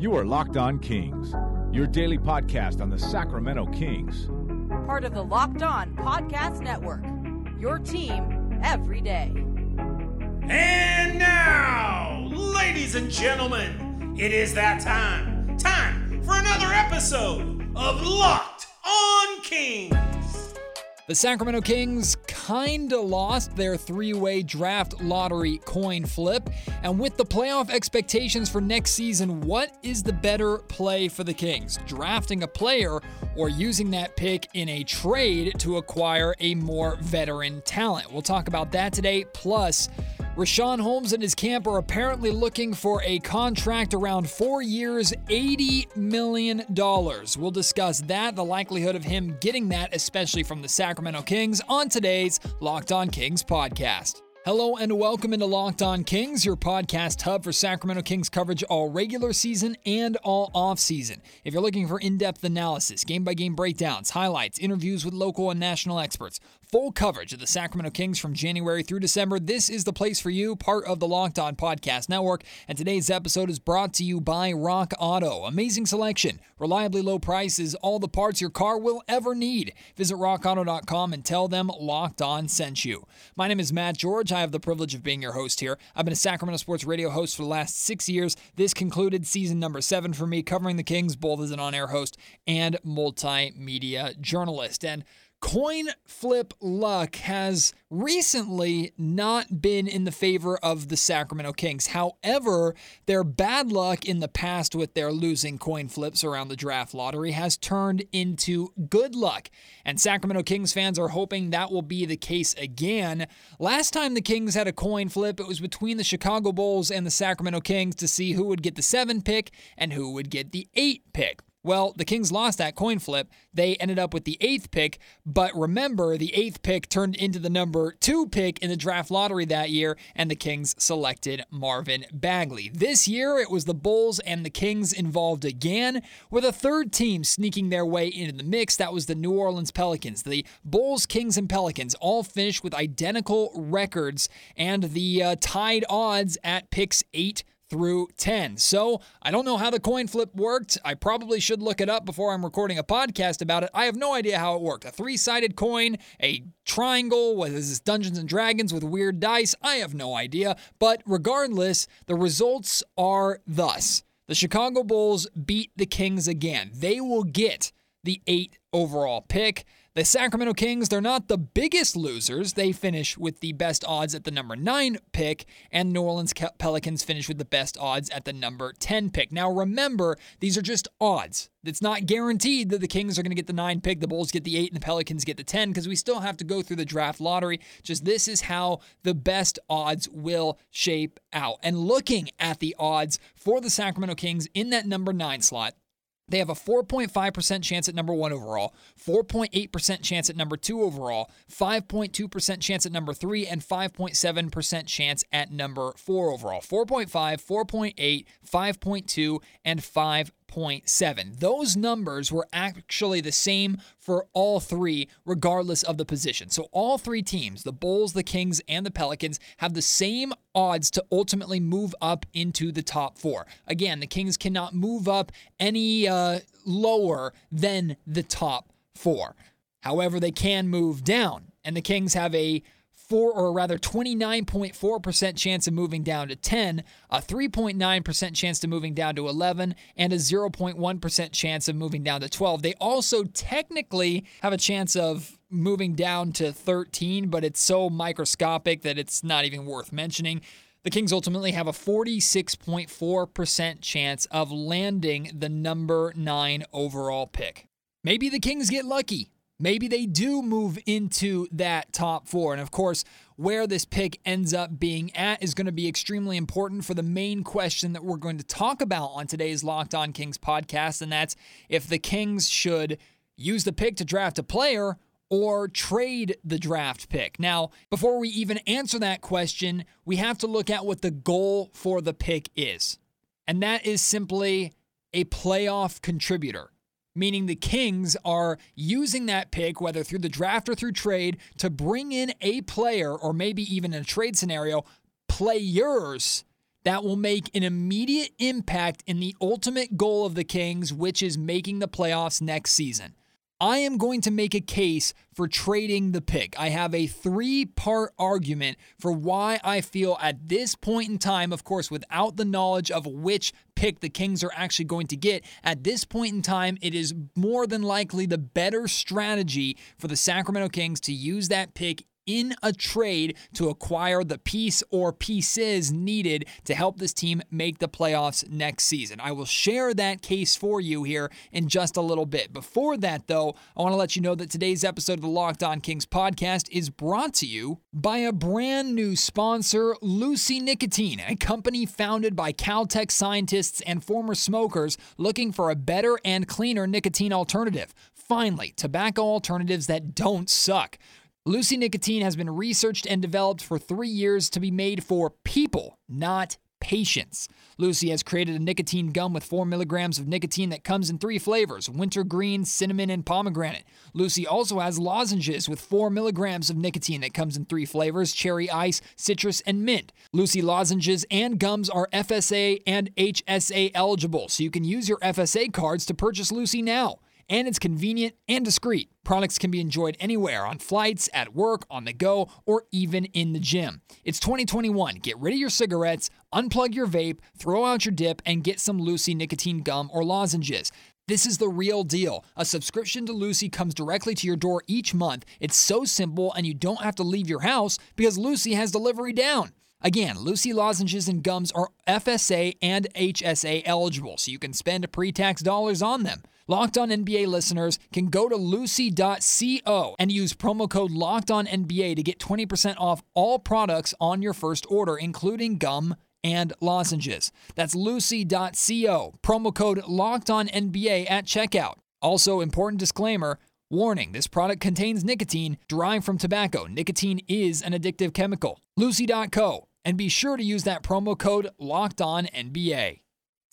You are Locked On Kings, your daily podcast on the Sacramento Kings. Part of the Locked On Podcast Network. Your team every day. And now, ladies and gentlemen, it is that time. Time for another episode of Locked On Kings. The Sacramento Kings kinda lost their three way draft lottery coin flip. And with the playoff expectations for next season, what is the better play for the Kings? Drafting a player or using that pick in a trade to acquire a more veteran talent? We'll talk about that today. Plus, Richaun Holmes and his camp are apparently looking for a contract around four years, $80 million. We'll discuss that, the likelihood of him getting that, especially from the Sacramento Kings, on today's Locked On Kings podcast. Hello and welcome into Locked On Kings, your podcast hub for Sacramento Kings coverage all regular season and all off season. If you're looking for in depth analysis, game by game breakdowns, highlights, interviews with local and national experts, full coverage of the Sacramento Kings from January through December, this is the place for you, part of the Locked On Podcast Network. And today's episode is brought to you by Rock Auto. Amazing selection, reliably low prices, all the parts your car will ever need. Visit rockauto.com and tell them Locked On sent you. My name is Matt George. I have the privilege of being your host here. I've been a Sacramento sports radio host for the last six years. This concluded season number seven for me, covering the Kings both as an on air host and multimedia journalist. And coin flip luck has recently not been in the favor of the Sacramento Kings. However, their bad luck in the past with their losing coin flips around the draft lottery has turned into good luck. And Sacramento Kings fans are hoping that will be the case again. Last time the Kings had a coin flip, it was between the Chicago Bulls and the Sacramento Kings to see who would get the seven pick and who would get the eight pick. Well, the Kings lost that coin flip. They ended up with the eighth pick, but remember, the eighth pick turned into the number two pick in the draft lottery that year, and the Kings selected Marvin Bagley. This year, it was the Bulls and the Kings involved again, with a third team sneaking their way into the mix. That was the New Orleans Pelicans. The Bulls, Kings, and Pelicans all finished with identical records and the uh, tied odds at picks eight through 10. So I don't know how the coin flip worked. I probably should look it up before I'm recording a podcast about it. I have no idea how it worked. A three sided coin, a triangle, what is this, Dungeons and Dragons with weird dice? I have no idea. But regardless, the results are thus the Chicago Bulls beat the Kings again. They will get the eight overall pick. The Sacramento Kings, they're not the biggest losers. They finish with the best odds at the number 9 pick, and New Orleans Pelicans finish with the best odds at the number 10 pick. Now, remember, these are just odds. It's not guaranteed that the Kings are going to get the 9 pick, the Bulls get the 8, and the Pelicans get the 10 because we still have to go through the draft lottery. Just this is how the best odds will shape out. And looking at the odds for the Sacramento Kings in that number 9 slot, they have a 4.5% chance at number one overall, 4.8% chance at number two overall, 5.2% chance at number three, and 5.7% chance at number four overall. 4.5, 4.8, 5.2, and 5. 0.7. Those numbers were actually the same for all three, regardless of the position. So all three teams, the Bulls, the Kings, and the Pelicans, have the same odds to ultimately move up into the top four. Again, the Kings cannot move up any uh, lower than the top four. However, they can move down, and the Kings have a four or rather 29.4% chance of moving down to 10, a 3.9% chance to moving down to 11, and a 0.1% chance of moving down to 12. They also technically have a chance of moving down to 13, but it's so microscopic that it's not even worth mentioning. The Kings ultimately have a 46.4% chance of landing the number 9 overall pick. Maybe the Kings get lucky. Maybe they do move into that top four. And of course, where this pick ends up being at is going to be extremely important for the main question that we're going to talk about on today's Locked On Kings podcast. And that's if the Kings should use the pick to draft a player or trade the draft pick. Now, before we even answer that question, we have to look at what the goal for the pick is. And that is simply a playoff contributor meaning the Kings are using that pick, whether through the draft or through trade, to bring in a player or maybe even in a trade scenario, players that will make an immediate impact in the ultimate goal of the Kings, which is making the playoffs next season. I am going to make a case for trading the pick. I have a three part argument for why I feel at this point in time, of course, without the knowledge of which pick the Kings are actually going to get, at this point in time, it is more than likely the better strategy for the Sacramento Kings to use that pick in a trade to acquire the piece or pieces needed to help this team make the playoffs next season. I will share that case for you here in just a little bit. Before that, though, I want to let you know that today's episode of the Locked On Kings podcast is brought to you by a brand new sponsor, Lucy Nicotine, a company founded by Caltech scientists and former smokers looking for a better and cleaner nicotine alternative. Finally, tobacco alternatives that don't suck. Lucy Nicotine has been researched and developed for three years to be made for people, not patients. Lucy has created a nicotine gum with 4 milligrams of nicotine that comes in three flavors wintergreen, cinnamon, and pomegranate. Lucy also has lozenges with 4 milligrams of nicotine that comes in three flavors cherry ice, citrus, and mint. Lucy lozenges and gums are FSA and HSA eligible, so you can use your FSA cards to purchase Lucy now and it's convenient and discreet. Products can be enjoyed anywhere on flights, at work, on the go, or even in the gym. It's 2021. Get rid of your cigarettes, unplug your vape, throw out your dip, and get some Lucy nicotine gum or lozenges. This is the real deal. A subscription to Lucy comes directly to your door each month. It's so simple, and you don't have to leave your house because Lucy has delivery down. Again, Lucy lozenges and gums are FSA and HSA eligible, so you can spend pre tax dollars on them. Locked On NBA listeners can go to lucy.co and use promo code Locked On NBA to get 20% off all products on your first order, including gum and lozenges. That's lucy.co, promo code Locked On NBA at checkout. Also, important disclaimer. Warning this product contains nicotine derived from tobacco. Nicotine is an addictive chemical. Lucy.co, and be sure to use that promo code Locked On NBA.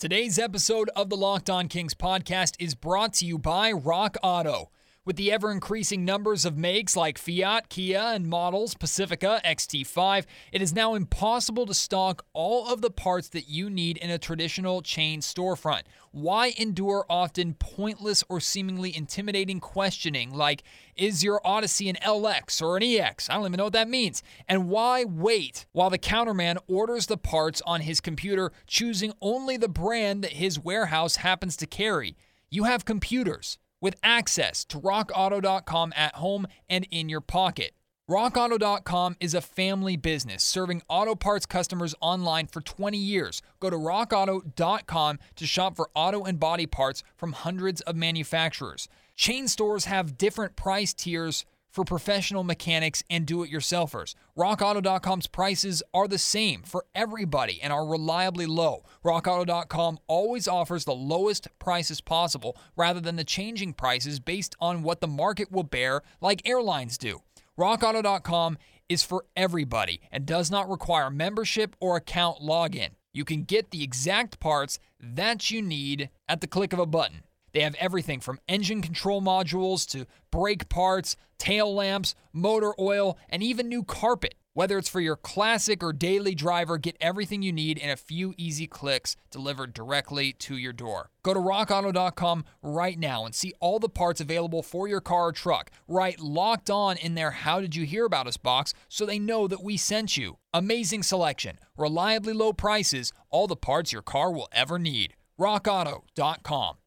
Today's episode of the Locked On Kings podcast is brought to you by Rock Auto. With the ever increasing numbers of makes like Fiat, Kia, and models Pacifica, XT5, it is now impossible to stock all of the parts that you need in a traditional chain storefront. Why endure often pointless or seemingly intimidating questioning like, is your Odyssey an LX or an EX? I don't even know what that means. And why wait while the counterman orders the parts on his computer, choosing only the brand that his warehouse happens to carry? You have computers with access to rockauto.com at home and in your pocket. RockAuto.com is a family business serving auto parts customers online for 20 years. Go to RockAuto.com to shop for auto and body parts from hundreds of manufacturers. Chain stores have different price tiers for professional mechanics and do it yourselfers. RockAuto.com's prices are the same for everybody and are reliably low. RockAuto.com always offers the lowest prices possible rather than the changing prices based on what the market will bear, like airlines do. RockAuto.com is for everybody and does not require membership or account login. You can get the exact parts that you need at the click of a button. They have everything from engine control modules to brake parts, tail lamps, motor oil, and even new carpet. Whether it's for your classic or daily driver, get everything you need in a few easy clicks delivered directly to your door. Go to rockauto.com right now and see all the parts available for your car or truck. Write locked on in their How Did You Hear About Us box so they know that we sent you. Amazing selection, reliably low prices, all the parts your car will ever need. rockauto.com.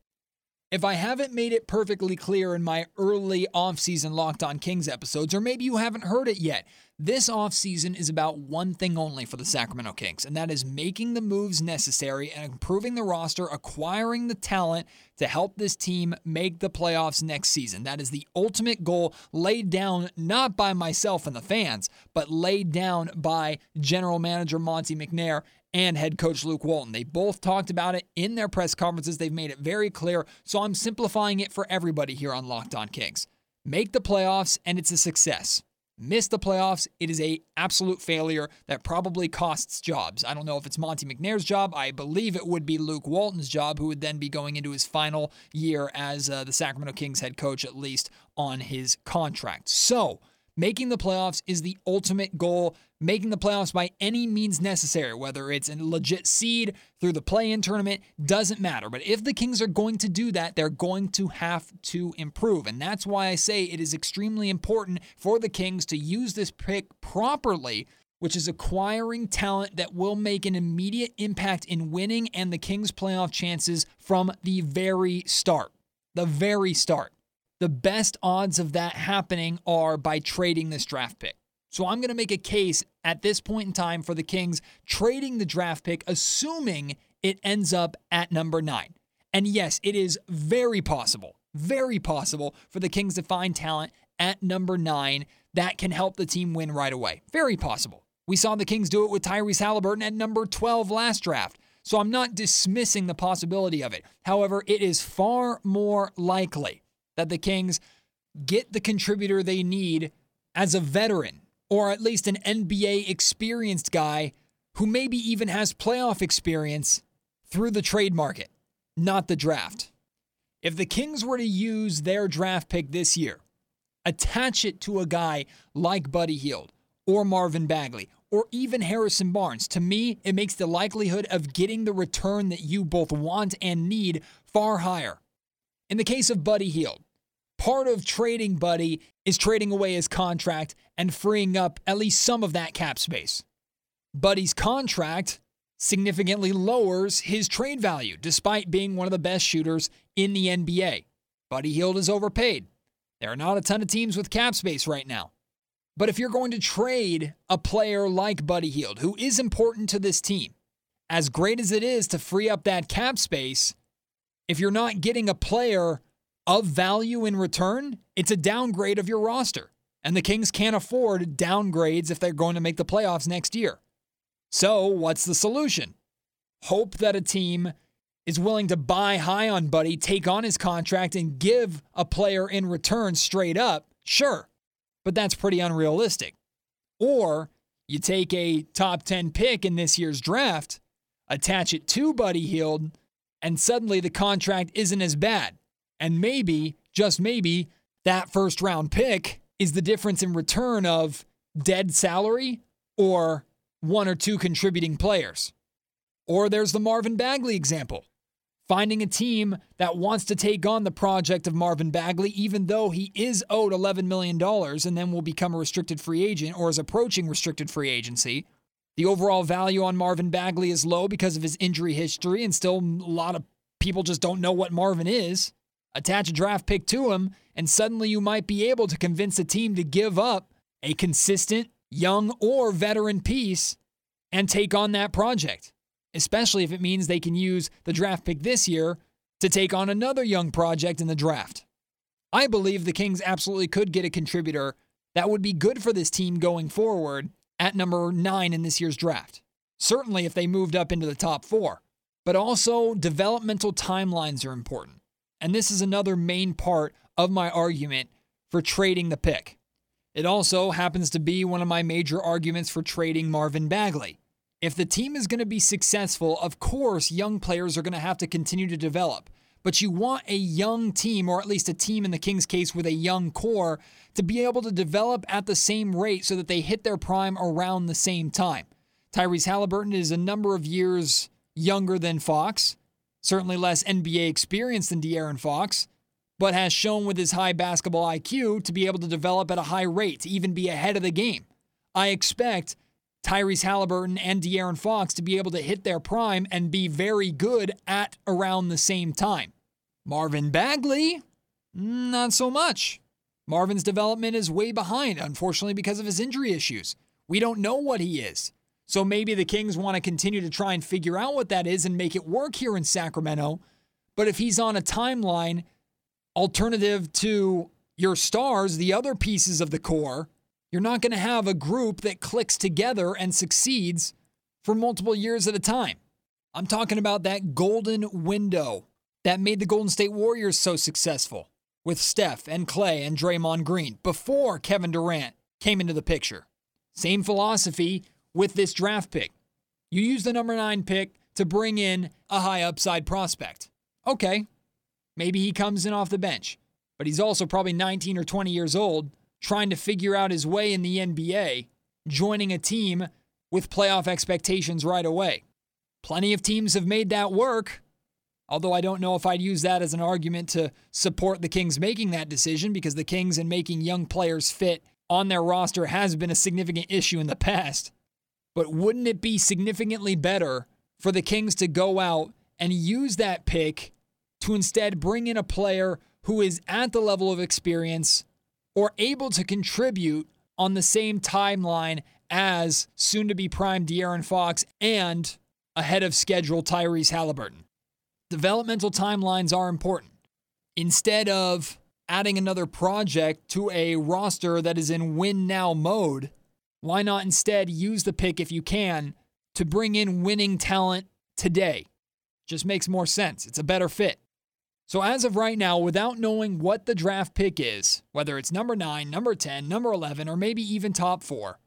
If I haven't made it perfectly clear in my early off-season Locked On Kings episodes, or maybe you haven't heard it yet, this offseason is about one thing only for the Sacramento Kings, and that is making the moves necessary and improving the roster, acquiring the talent to help this team make the playoffs next season. That is the ultimate goal laid down not by myself and the fans, but laid down by general manager Monte McNair and head coach Luke Walton. They both talked about it in their press conferences. They've made it very clear. So I'm simplifying it for everybody here on Locked On Kings. Make the playoffs and it's a success. Miss the playoffs, it is a absolute failure that probably costs jobs. I don't know if it's Monte McNair's job. I believe it would be Luke Walton's job, who would then be going into his final year as uh, the Sacramento Kings head coach, at least on his contract. So Making the playoffs is the ultimate goal. Making the playoffs by any means necessary, whether it's a legit seed through the play in tournament, doesn't matter. But if the Kings are going to do that, they're going to have to improve. And that's why I say it is extremely important for the Kings to use this pick properly which is acquiring talent that will make an immediate impact in winning and the Kings' playoff chances from the very start. The very start. The best odds of that happening are by trading this draft pick. So I'm going to make a case at this point in time for the Kings trading the draft pick, assuming it ends up at number nine. And yes, it is very possible, very possible for the Kings to find talent at number nine that can help the team win right away. Very possible. We saw the Kings do it with Tyrese Halliburton at number 12 last draft. So I'm not dismissing the possibility of it. However, it is far more likely that the Kings get the contributor they need as a veteran or at least an NBA experienced guy who maybe even has playoff experience through the trade market, not the draft. If the Kings were to use their draft pick this year, attach it to a guy like Buddy Hield or Marvin Bagley or even Harrison Barnes. To me, it makes the likelihood of getting the return that you both want and need far higher. In the case of Buddy Hield, part of trading Buddy is trading away his contract and freeing up at least some of that cap space. Buddy's contract significantly lowers his trade value despite being one of the best shooters in the NBA. Buddy Hield is overpaid. There are not a ton of teams with cap space right now. But if you're going to trade a player like Buddy Hield, who is important to this team, as great as it is to free up that cap space, if you're not getting a player of value in return, it's a downgrade of your roster. And the Kings can't afford downgrades if they're going to make the playoffs next year. So, what's the solution? Hope that a team is willing to buy high on Buddy, take on his contract, and give a player in return straight up? Sure but that's pretty unrealistic. Or you take a top 10 pick in this year's draft, attach it to Buddy Hield, and suddenly the contract isn't as bad. And maybe, just maybe, that first round pick is the difference in return of dead salary or one or two contributing players. Or there's the Marvin Bagley example finding a team that wants to take on the project of Marvin Bagley, even though he is owed $11 million and then will become a restricted free agent or is approaching restricted free agency. The overall value on Marvin Bagley is low because of his injury history, and still a lot of people just don't know what Marvin is. Attach a draft pick to him, and suddenly you might be able to convince a team to give up a consistent, young, or veteran piece and take on that project especially if it means they can use the draft pick this year to take on another young project in the draft. I believe the Kings absolutely could get a contributor that would be good for this team going forward at number nine in this year's draft. Certainly if they moved up into the top four. But also, developmental timelines are important. And this is another main part of my argument for trading the pick. It also happens to be one of my major arguments for trading Marvin Bagley. If the team is going to be successful, of course, young players are going to have to continue to develop. But you want a young team, or at least a team in the Kings' case with a young core, to be able to develop at the same rate so that they hit their prime around the same time. Tyrese Halliburton is a number of years younger than Fox, certainly less NBA experience than De'Aaron Fox, but has shown with his high basketball IQ to be able to develop at a high rate, to even be ahead of the game. I expect Tyrese Halliburton and De'Aaron Fox to be able to hit their prime and be very good at around the same time. Marvin Bagley, not so much. Marvin's development is way behind, unfortunately, because of his injury issues. We don't know what he is. So maybe the Kings want to continue to try and figure out what that is and make it work here in Sacramento. But if he's on a timeline alternative to your stars, the other pieces of the core, you're not going to have a group that clicks together and succeeds for multiple years at a time. I'm talking about that golden window that made the Golden State Warriors so successful with Steph and Clay and Draymond Green before Kevin Durant came into the picture. Same philosophy with this draft pick. You use the number nine pick to bring in a high upside prospect. Okay, maybe he comes in off the bench, but he's also probably 19 or 20 years old trying to figure out his way in the NBA, joining a team with playoff expectations right away. Plenty of teams have made that work. Although I don't know if I'd use that as an argument to support the Kings making that decision because the Kings and making young players fit on their roster has been a significant issue in the past. But wouldn't it be significantly better for the Kings to go out and use that pick to instead bring in a player who is at the level of experience or able to contribute on the same timeline as soon to be prime De'Aaron Fox and ahead of schedule Tyrese Halliburton? Developmental timelines are important. Instead of adding another project to a roster that is in win now mode, why not instead use the pick if you can to bring in winning talent today? Just makes more sense. It's a better fit. So, as of right now, without knowing what the draft pick is, whether it's number nine, number 10, number 11, or maybe even top four,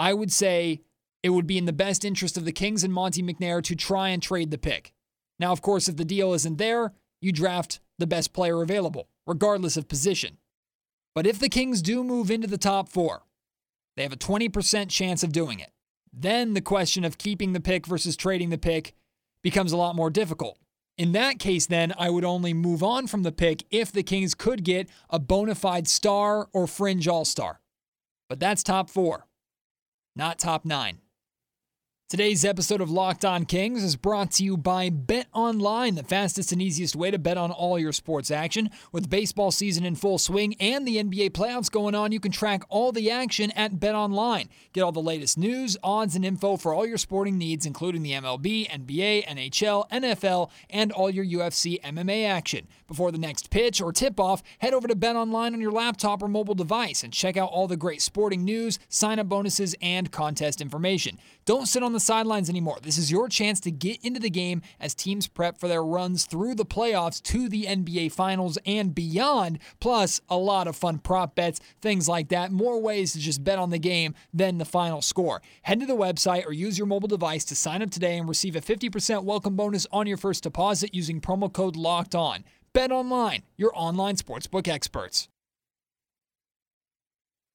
I would say it would be in the best interest of the Kings and Monte McNair to try and trade the pick. Now, of course, if the deal isn't there, you draft the best player available, regardless of position. But if the Kings do move into the top four, they have a 20% chance of doing it. Then the question of keeping the pick versus trading the pick becomes a lot more difficult. In that case, then, I would only move on from the pick if the Kings could get a bona fide star or fringe all star. But that's top four, not top nine. Today's episode of Locked On Kings is brought to you by Bet Online, the fastest and easiest way to bet on all your sports action. With baseball season in full swing and the NBA playoffs going on, you can track all the action at Bet Online. Get all the latest news, odds, and info for all your sporting needs, including the MLB, NBA, NHL, NFL, and all your UFC MMA action. Before the next pitch or tip off, head over to Bet Online on your laptop or mobile device and check out all the great sporting news, sign up bonuses, and contest information. Don't sit on the sidelines anymore. This is your chance to get into the game as teams prep for their runs through the playoffs to the NBA Finals and beyond, plus a lot of fun prop bets, things like that. More ways to just bet on the game than the final score. Head to the website or use your mobile device to sign up today and receive a 50% welcome bonus on your first deposit using promo code LOCKED ON. Bet online, your online sportsbook experts.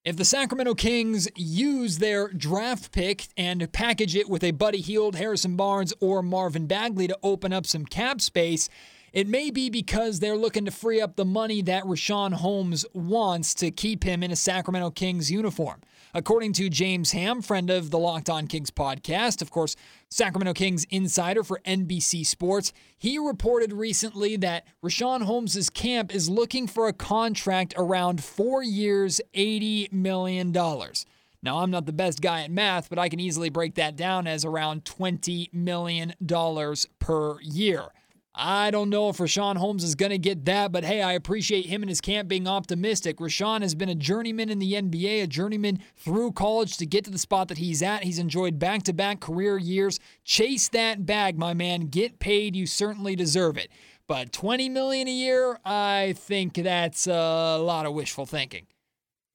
If the Sacramento Kings use their draft pick and package it with a Buddy Hield, Harrison Barnes, or Marvin Bagley to open up some cap space, it may be because they're looking to free up the money that Richaun Holmes wants to keep him in a Sacramento Kings uniform. According to James Ham, friend of the Locked On Kings podcast, of course, Sacramento Kings insider for NBC Sports, he reported recently that Richaun Holmes' camp is looking for a contract around four years, $80 million. Now, I'm not the best guy at math, but I can easily break that down as around $20 million per year. I don't know if Richaun Holmes is going to get that, but hey, I appreciate him and his camp being optimistic. Richaun has been a journeyman in the NBA, a journeyman through college to get to the spot that he's at. He's enjoyed back to back career years. Chase that bag, my man. Get paid. You certainly deserve it. But 20 million a year, I think that's a lot of wishful thinking.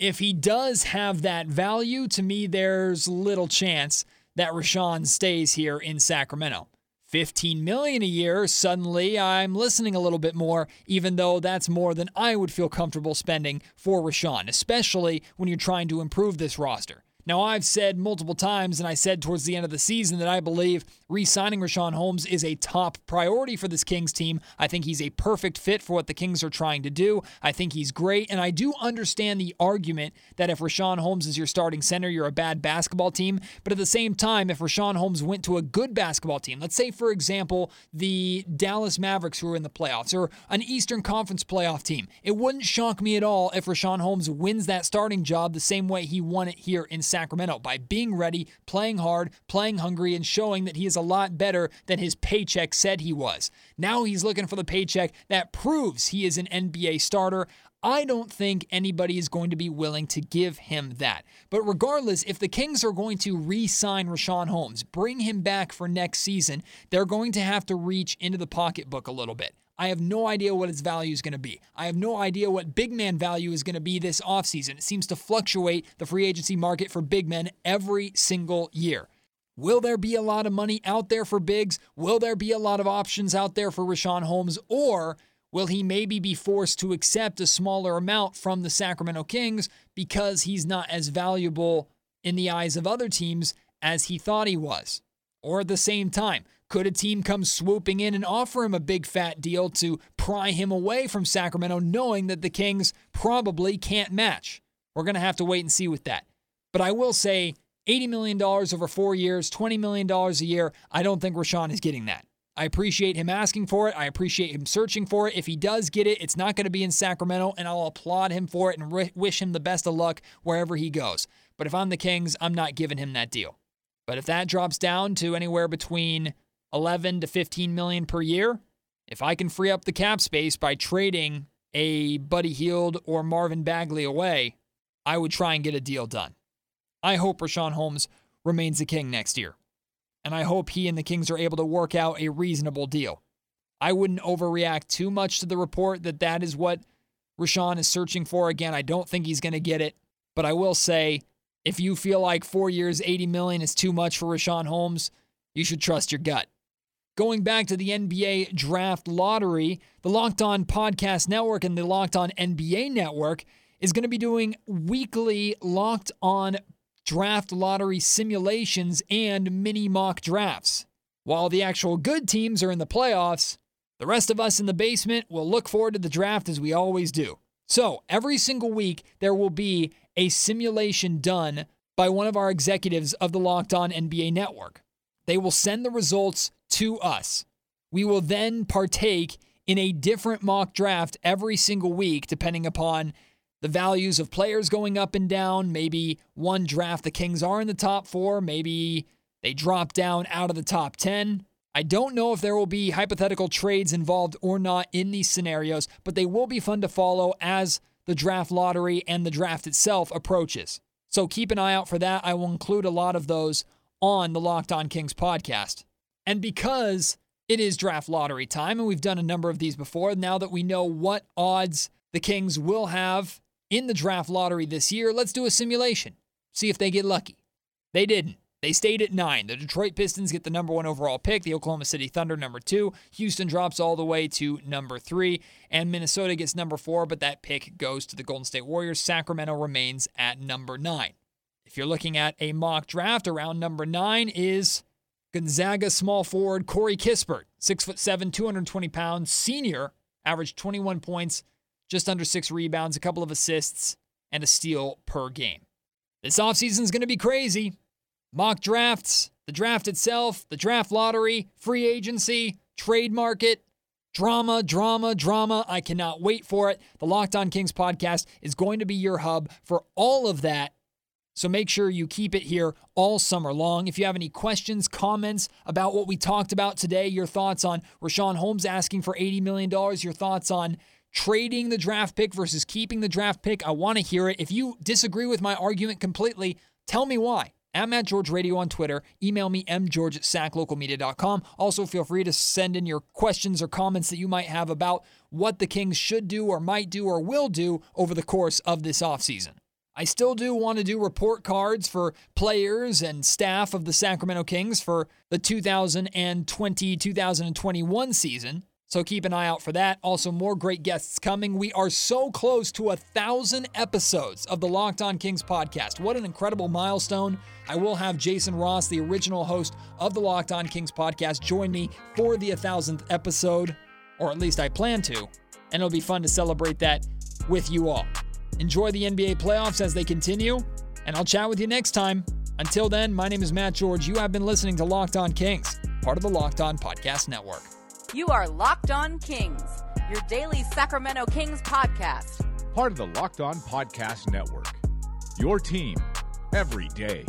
If he does have that value, to me, there's little chance that Richaun stays here in Sacramento. 15 million a year, suddenly I'm listening a little bit more, even though that's more than I would feel comfortable spending for Richaun, especially when you're trying to improve this roster. Now, I've said multiple times, and I said towards the end of the season, that I believe re signing Richaun Holmes is a top priority for this Kings team. I think he's a perfect fit for what the Kings are trying to do. I think he's great, and I do understand the argument that if Richaun Holmes is your starting center, you're a bad basketball team. But at the same time, if Richaun Holmes went to a good basketball team, let's say, for example, the Dallas Mavericks who are in the playoffs or an Eastern Conference playoff team, it wouldn't shock me at all if Richaun Holmes wins that starting job the same way he won it here in Sacramento by being ready, playing hard, playing hungry, and showing that he is a lot better than his paycheck said he was. Now he's looking for the paycheck that proves he is an NBA starter. I don't think anybody is going to be willing to give him that. But regardless, if the Kings are going to re sign Richaun Holmes, bring him back for next season, they're going to have to reach into the pocketbook a little bit. I have no idea what its value is going to be. I have no idea what big man value is going to be this offseason. It seems to fluctuate the free agency market for big men every single year. Will there be a lot of money out there for bigs? Will there be a lot of options out there for Richaun Holmes? Or will he maybe be forced to accept a smaller amount from the Sacramento Kings because he's not as valuable in the eyes of other teams as he thought he was? Or at the same time, could a team come swooping in and offer him a big fat deal to pry him away from Sacramento, knowing that the Kings probably can't match? We're going to have to wait and see with that. But I will say $80 million over four years, $20 million a year, I don't think Richaun is getting that. I appreciate him asking for it. I appreciate him searching for it. If he does get it, it's not going to be in Sacramento, and I'll applaud him for it and re- wish him the best of luck wherever he goes. But if I'm the Kings, I'm not giving him that deal. But if that drops down to anywhere between 11 to 15 million per year, if I can free up the cap space by trading a Buddy Hield or Marvin Bagley away, I would try and get a deal done. I hope Richaun Holmes remains the king next year and I hope he and the Kings are able to work out a reasonable deal. I wouldn't overreact too much to the report that that is what Richaun is searching for. Again, I don't think he's going to get it, but I will say if you feel like four years, 80 million is too much for Richaun Holmes, you should trust your gut. Going back to the NBA draft lottery, the Locked On Podcast Network and the Locked On NBA Network is going to be doing weekly Locked On draft lottery simulations, and mini mock drafts. While the actual good teams are in the playoffs, the rest of us in the basement will look forward to the draft as we always do. So, every single week, there will be a simulation done by one of our executives of the Locked On NBA network. They will send the results to us. We will then partake in a different mock draft every single week, depending upon the values of players going up and down. Maybe one draft the Kings are in the top four, maybe they drop down out of the top 10. I don't know if there will be hypothetical trades involved or not in these scenarios, but they will be fun to follow as the draft lottery and the draft itself approaches. So keep an eye out for that. I will include a lot of those on the Locked On Kings podcast. And because it is draft lottery time, and we've done a number of these before, now that we know what odds the Kings will have in the draft lottery this year, let's do a simulation. See if they get lucky. They didn't. They stayed at nine. The Detroit Pistons get the number one overall pick, the Oklahoma City Thunder number two. Houston drops all the way to number three, and Minnesota gets number four, but that pick goes to the Golden State Warriors. Sacramento remains at number nine. If you're looking at a mock draft, around number nine is Gonzaga small forward Corey Kispert, six foot seven, 220 pounds, senior, averaged 21 points, just under six rebounds, a couple of assists, and a steal per game. This offseason is going to be crazy. Mock drafts, the draft itself, the draft lottery, free agency, trade market, drama, drama, drama. I cannot wait for it. The Locked On Kings podcast is going to be your hub for all of that. So make sure you keep it here all summer long. If you have any questions, comments about what we talked about today, your thoughts on Richaun Holmes asking for $80 million, your thoughts on trading the draft pick versus keeping the draft pick. I want to hear it. If you disagree with my argument completely, tell me why. I'm at George Radio on Twitter. Email me mgeorge at saclocalmedia.com. Also, feel free to send in your questions or comments that you might have about what the Kings should do or might do or will do over the course of this offseason. I still do want to do report cards for players and staff of the Sacramento Kings for the 2020 2021 season. So keep an eye out for that. Also, more great guests coming. We are so close to a thousand episodes of the Locked On Kings podcast. What an incredible milestone. I will have Jason Ross, the original host of the Locked On Kings podcast, join me for the 1000th episode, or at least I plan to. And it'll be fun to celebrate that with you all. Enjoy the NBA playoffs as they continue, and I'll chat with you next time. Until then, my name is Matt George. You have been listening to Locked On Kings, part of the Locked On Podcast Network. You are Locked On Kings, your daily Sacramento Kings podcast. Part of the Locked On Podcast Network. Your team every day.